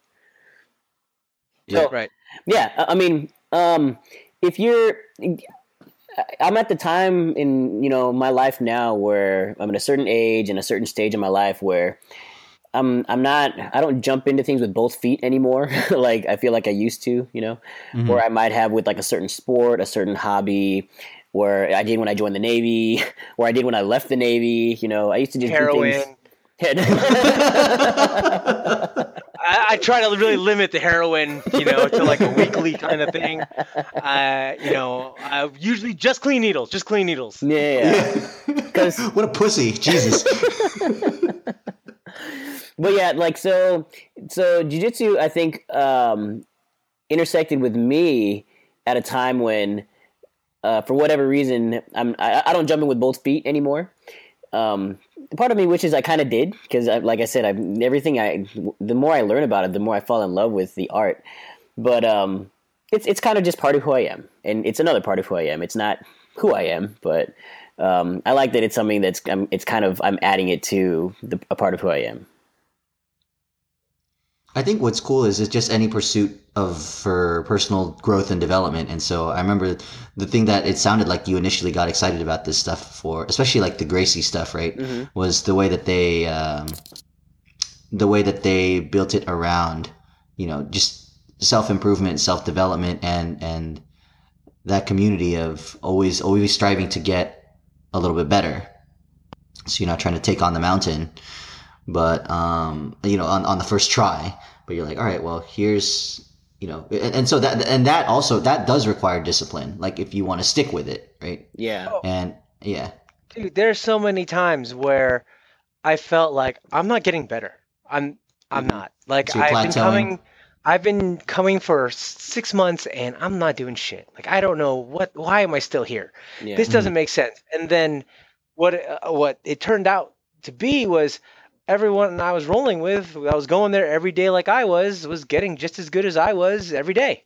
S1: Yeah.
S3: Right.
S2: Yeah, I I mean, um, if you're, I'm at the time in you know my life now where I'm at a certain age and a certain stage in my life where I'm I'm not I don't jump into things with both feet anymore. like I feel like I used to, you know,
S1: Mhm.
S2: or I might have with like a certain sport, a certain hobby. Where I did when I joined the Navy, where I did when I left the Navy. You know, I used to just do
S3: Heroin.
S2: things.
S3: I, I try to really limit the heroin, you know, to like a weekly kind of thing. Uh, you know, I usually just clean needles, just clean needles.
S2: yeah, yeah. 'Cause-
S1: what a pussy, Jesus.
S2: But yeah, like so, so jujitsu, I think, um, intersected with me at a time when, uh, for whatever reason, I'm I, I don't jump in with both feet anymore. Um, part of me wishes I kind of did because, like I said, I everything I the more I learn about it, the more I fall in love with the art. But um, it's it's kind of just part of who I am, and it's another part of who I am. It's not who I am, but um, I like that it's something that's I'm, it's kind of I'm adding it to the, a part of who I am.
S1: I think what's cool is it's just any pursuit of for personal growth and development. And so I remember the thing that it sounded like you initially got excited about this stuff for, especially like the Gracie stuff, right?
S2: Mhm.
S1: Was the way that they, um, the way that they built it around, you know, just self improvement, self development, and and that community of always always striving to get a little bit better. So you're not trying to take on the mountain, but um, you know, on, on the first try. But you're like, all right, well, here's you know, and, and so that and that also that does require discipline. Like if you want to stick with it, right?
S2: Yeah.
S3: Oh.
S1: And yeah,
S3: Dude, there's so many times where I felt like I'm not getting better. I'm I'm
S2: Mhm.
S3: not. Like
S1: So
S3: I've been coming I've been coming for 6 months and I'm not doing shit. Like I don't know what why am I still here?
S2: Yeah.
S3: This doesn't make sense. And then what uh, what it turned out to be was everyone I was rolling with, I was going there every day like I was, was getting just as good as I was every day.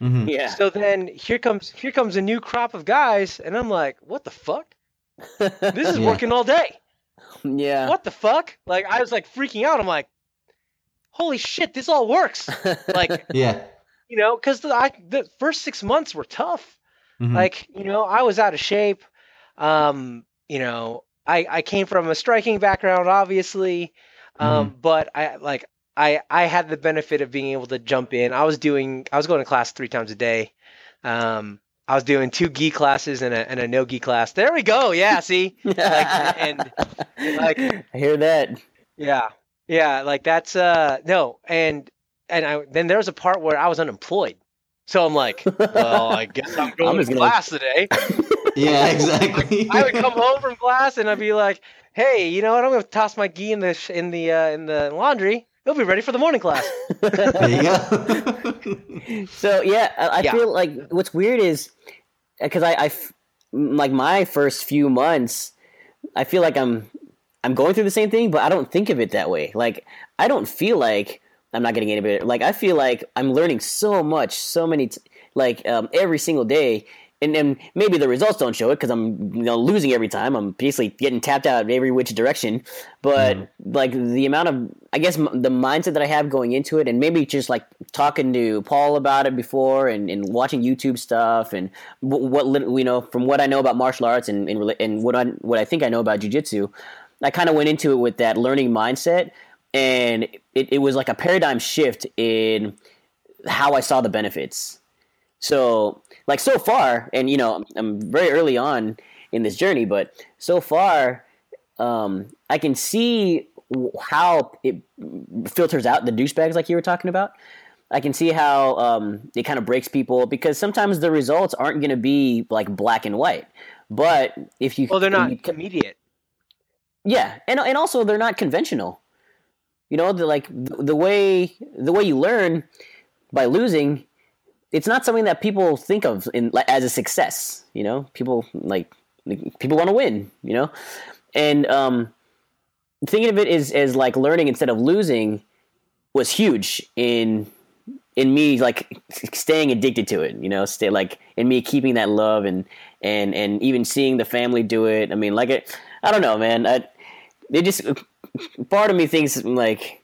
S1: Mhm.
S2: yeah.
S3: So then here comes here comes a new crop of guys and I'm like, what the fuck? This is
S1: Yeah.
S3: working all day
S2: yeah.
S3: what the fuck? Like I was like freaking out. I'm like, holy shit, this all works. Like
S1: yeah,
S3: you know, because the I, the first six months were tough.
S1: Mhm.
S3: Like you know, I was out of shape. Um, you know, I I came from a striking background, obviously, um, but I like I I had the benefit of being able to jump in. I was doing I was going to class three times a day. Um, I was doing two gi classes and a and a no gi class. There we go. Yeah, see, and like
S2: I hear that.
S3: yeah. Yeah, like that's uh no, and and I then there was a part where I was unemployed. So I'm like, well, I guess I'm going
S2: just
S3: to
S2: gonna-
S3: class today.
S1: yeah, exactly.
S3: I would come home from class and I'd be like, "Hey, you know what? I'm going to toss my gi in the sh- in the uh, in the laundry. It'll be ready for the morning class."
S1: there you go.
S2: so yeah, I, I
S3: Yeah.
S2: feel like what's weird is because I, I f- like my first few months, I feel like I'm I'm going through the same thing, but I don't think of it that way. Like I don't feel like I'm not getting any better. Like I feel like I'm learning so much, so many, t- like um, every single day. And then maybe the results don't show it because I'm you know losing every time. I'm basically getting tapped out in every which direction. But mm-hmm. like the amount of, I guess m- the mindset that I have going into it, and maybe just like talking to Paul about it before, and, and watching YouTube stuff, and w- what you know from what I know about martial arts and and, and what I what I think I know about jujitsu, I kind of went into it with that learning mindset, and it, it was like a paradigm shift in how I saw the benefits. So, like so far, and you know, I'm very early on, in this journey. But so far, um, I can see how it filters out the douchebags like you were talking about. I can see how um, it kind of breaks people because sometimes the results aren't going to be like black and white. But if you
S3: Well, they're not
S2: you-
S3: immediate.
S2: yeah, and and also they're not conventional. You know, the like the way the way you learn by losing, it's not something that people think of in as a success. You know, people like, people want to win. You know, and um, thinking of it as as like learning instead of losing was huge in in me like staying addicted to it. You know, stay like in me keeping that love and and and even seeing the family do it. I mean, like it. I don't know, man. I, it just part of me thinks like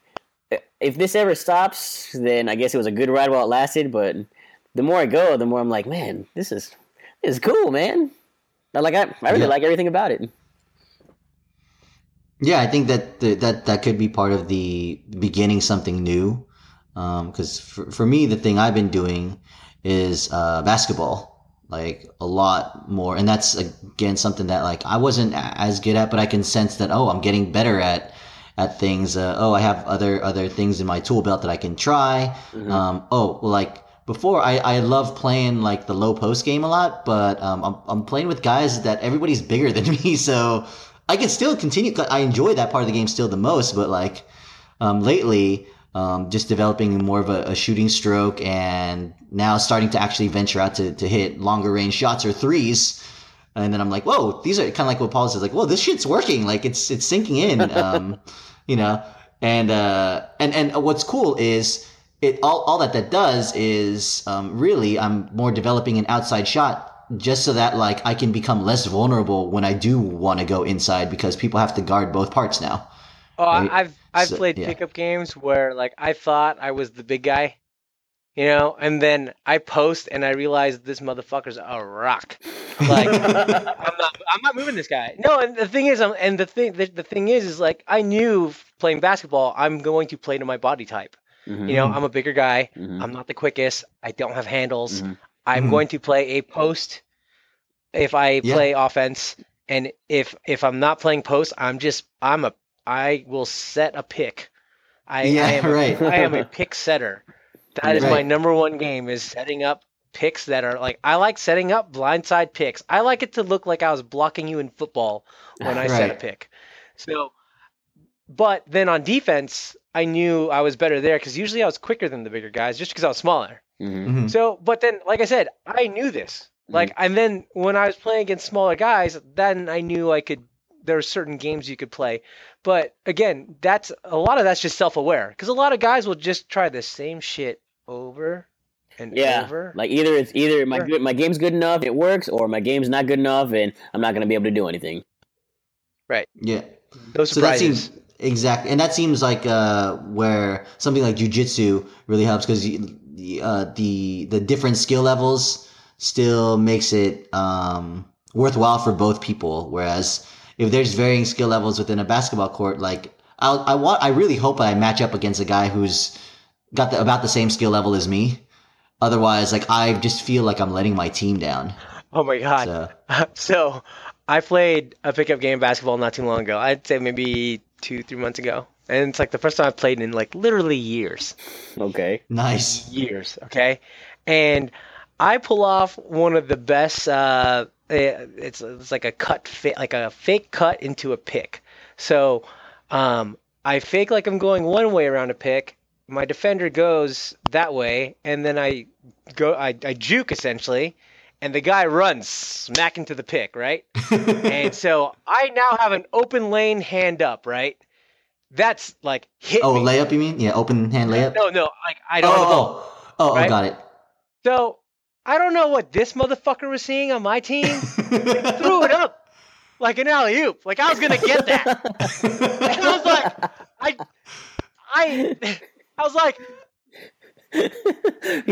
S2: if this ever stops, then I guess it was a good ride while it lasted. But the more I go, the more I'm like, man, this is this is cool, man. I like I, I really
S1: Yeah.
S2: like everything about it.
S1: Yeah, I think that the, that that could be part of the beginning something new. Because for, for me, the thing I've been doing is uh, basketball, like a lot more, and that's again something that like I wasn't as good at, but I can sense that oh, I'm getting better at at things. Uh, oh, I have other other things in my tool belt that I can try. Um, oh, well, like before, I I love playing like the low post game a lot, but um, I'm I'm playing with guys that everybody's bigger than me, so I can still continue. I enjoy that part of the game still the most, but like um, lately, um, just developing more of a, a shooting stroke and now starting to actually venture out to, to hit longer range shots or threes. And then I'm like, whoa, these are kind of like what Paul says, like, whoa, this shit's working. Like it's, it's sinking in, um, you know, and, uh, and, and what's cool is it, all, all that that does is, um, really, I'm more developing an outside shot just so that like I can become less vulnerable when I do want to go inside because people have to guard both parts now.
S3: Oh,
S1: Right?
S3: I I've I've
S1: So-
S3: played
S1: yeah.
S3: pickup games where like I thought I was the big guy, you know, and then I post and I realize this motherfucker's a rock. Like I'm not I'm not moving this guy. No, and the thing is, I'm, and the thing the, the thing is, is like I knew playing basketball, I'm going to play to my body type.
S2: Mhm,
S3: You know, I'm a bigger guy.
S2: mhm,
S3: I'm not the quickest. I don't have handles.
S2: mhm.
S3: I'm
S1: Mhm.
S3: going to play a post if I
S1: Yeah.
S3: play offense, and if if I'm not playing post, I'm just I'm a I will set a pick. I,
S1: Yeah,
S3: I am a,
S1: right.
S3: I am a pick setter. That is my number one game is setting up picks that are like I like setting up blindside picks. I like it to look like I was blocking you in football when I set a pick. So, but then on defense, I knew I was better there because usually I was quicker than the bigger guys just because I was smaller.
S2: Mhm.
S1: Mhm.
S3: So, but then, like I said, I knew this. Like, and then when I was playing against smaller guys, then I knew I could. There are certain games you could play, but again, that's a lot of that's just self-aware because a lot of guys will just try the same shit over and
S2: Yeah,
S3: over.
S2: like either it's either my
S3: Sure.
S2: good, my game's good enough, it works, or my game's not good enough, and I'm not gonna be able to do anything. Right.
S1: Yeah.
S3: no
S1: So that
S3: surprises.
S1: seems exactly, and that seems like uh, where something like jujitsu really helps because uh, the the different skill levels still makes it um, worthwhile for both people. Whereas if there's varying skill levels within a basketball court, like I I want I really hope I match up against a guy who's got the, about the same skill level as me. Otherwise, like I just feel like I'm letting my team down.
S3: oh my god!
S1: So
S3: so I played a pickup game of basketball not too long ago. I'd say maybe two, three months ago, and it's like the first time I've played in like literally years.
S2: Okay.
S1: nice.
S3: years, okay? And I pull off one of the best. Uh, eh, it's it's like a cut, fa- like a fake cut into a pick. So, um, I fake like I'm going one way around a pick. My defender goes that way, and then I go, I, I juke essentially, and the guy runs smack into the pick, right? and so I now have an open lane hand up, right? That's like hit
S1: oh,
S3: me.
S1: layup? You mean? Yeah, open hand layup.
S3: No, no, like I don't oh, have ball.
S1: oh, oh, oh,
S3: right?
S1: oh, got it.
S3: So I don't know what this motherfucker was seeing on my team. threw it up like an alley oop. Like I was gonna get that. And I was like, I, I, I was like,
S2: he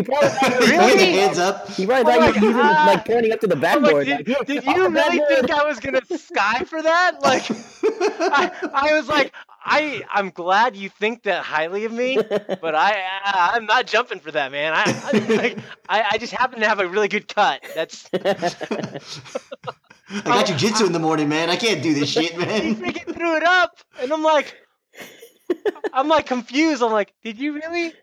S2: probably thought you
S3: Really?
S1: the hands up.
S2: he probably
S3: I'm
S2: thought
S3: like,
S2: you were using like pointing up to the backboard.
S3: like, did,
S2: like,
S3: did
S2: "Oh,
S3: you really think I was gonna sky for that? Like, I, I was like, I, I'm glad you think that highly of me, but I, I I'm not jumping for that, man. I, I, like, I, I just happen to have a really good cut. That's
S1: I got jujitsu in the morning, man. I can't do this shit, man.
S3: he freaking threw it up, and I'm like, I'm like confused. I'm like, did you really?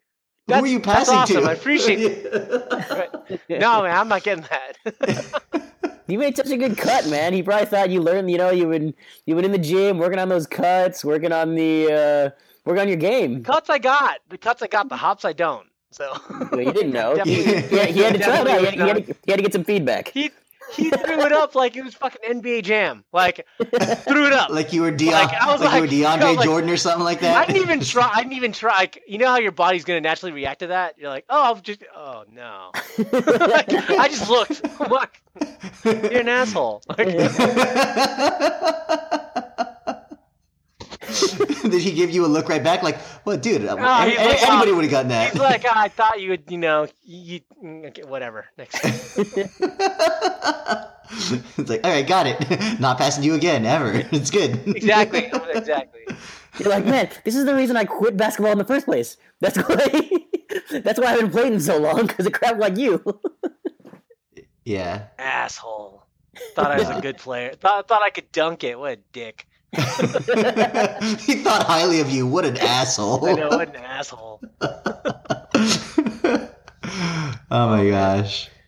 S1: Who are you
S3: that's
S1: passing
S3: awesome.
S1: to?
S3: I appreciate it. No, man, I'm not getting that.
S2: You made such a good cut, man. He probably thought you learned, you know, you would you been in the gym, working on those cuts, working on the uh working on your game.
S3: cuts I got, the cuts I got, the hops I don't. So
S2: Well, you didn't know. he, he had, he had to try it out. He had, he, had to, he had to get some feedback.
S3: he he threw it up like it was fucking NBA Jam. Like threw it up.
S1: like you were Deion,
S3: Like, I was
S1: like,
S3: like-
S1: you were
S3: I
S1: DeAndre
S3: was like-
S1: Jordan or something like that.
S3: I didn't even try. I didn't even try. Like, you know how your body's gonna naturally react to that? You're like, oh, I'll just, oh no. Like, I just looked. Look, you're an asshole. Like,
S1: Did he give you a look right back? Like, well, dude,
S3: Oh,
S1: any-
S3: like,
S1: anybody
S3: oh,
S1: would have gotten that.
S3: he's like, oh, I thought you would, you know, you, you okay, whatever. Next.
S1: it's like, all right, got it. Not passing you again, ever. It's good.
S3: Exactly. Exactly.
S2: You're like, man, this is the reason I quit basketball in the first place. That's why. that's why I've been playing so long because of crap like you.
S1: yeah.
S3: Asshole. Thought I was a good player. Thought thought I could dunk it. What a dick.
S1: he thought highly of you. What an asshole.
S3: I know. What an asshole.
S1: oh my gosh.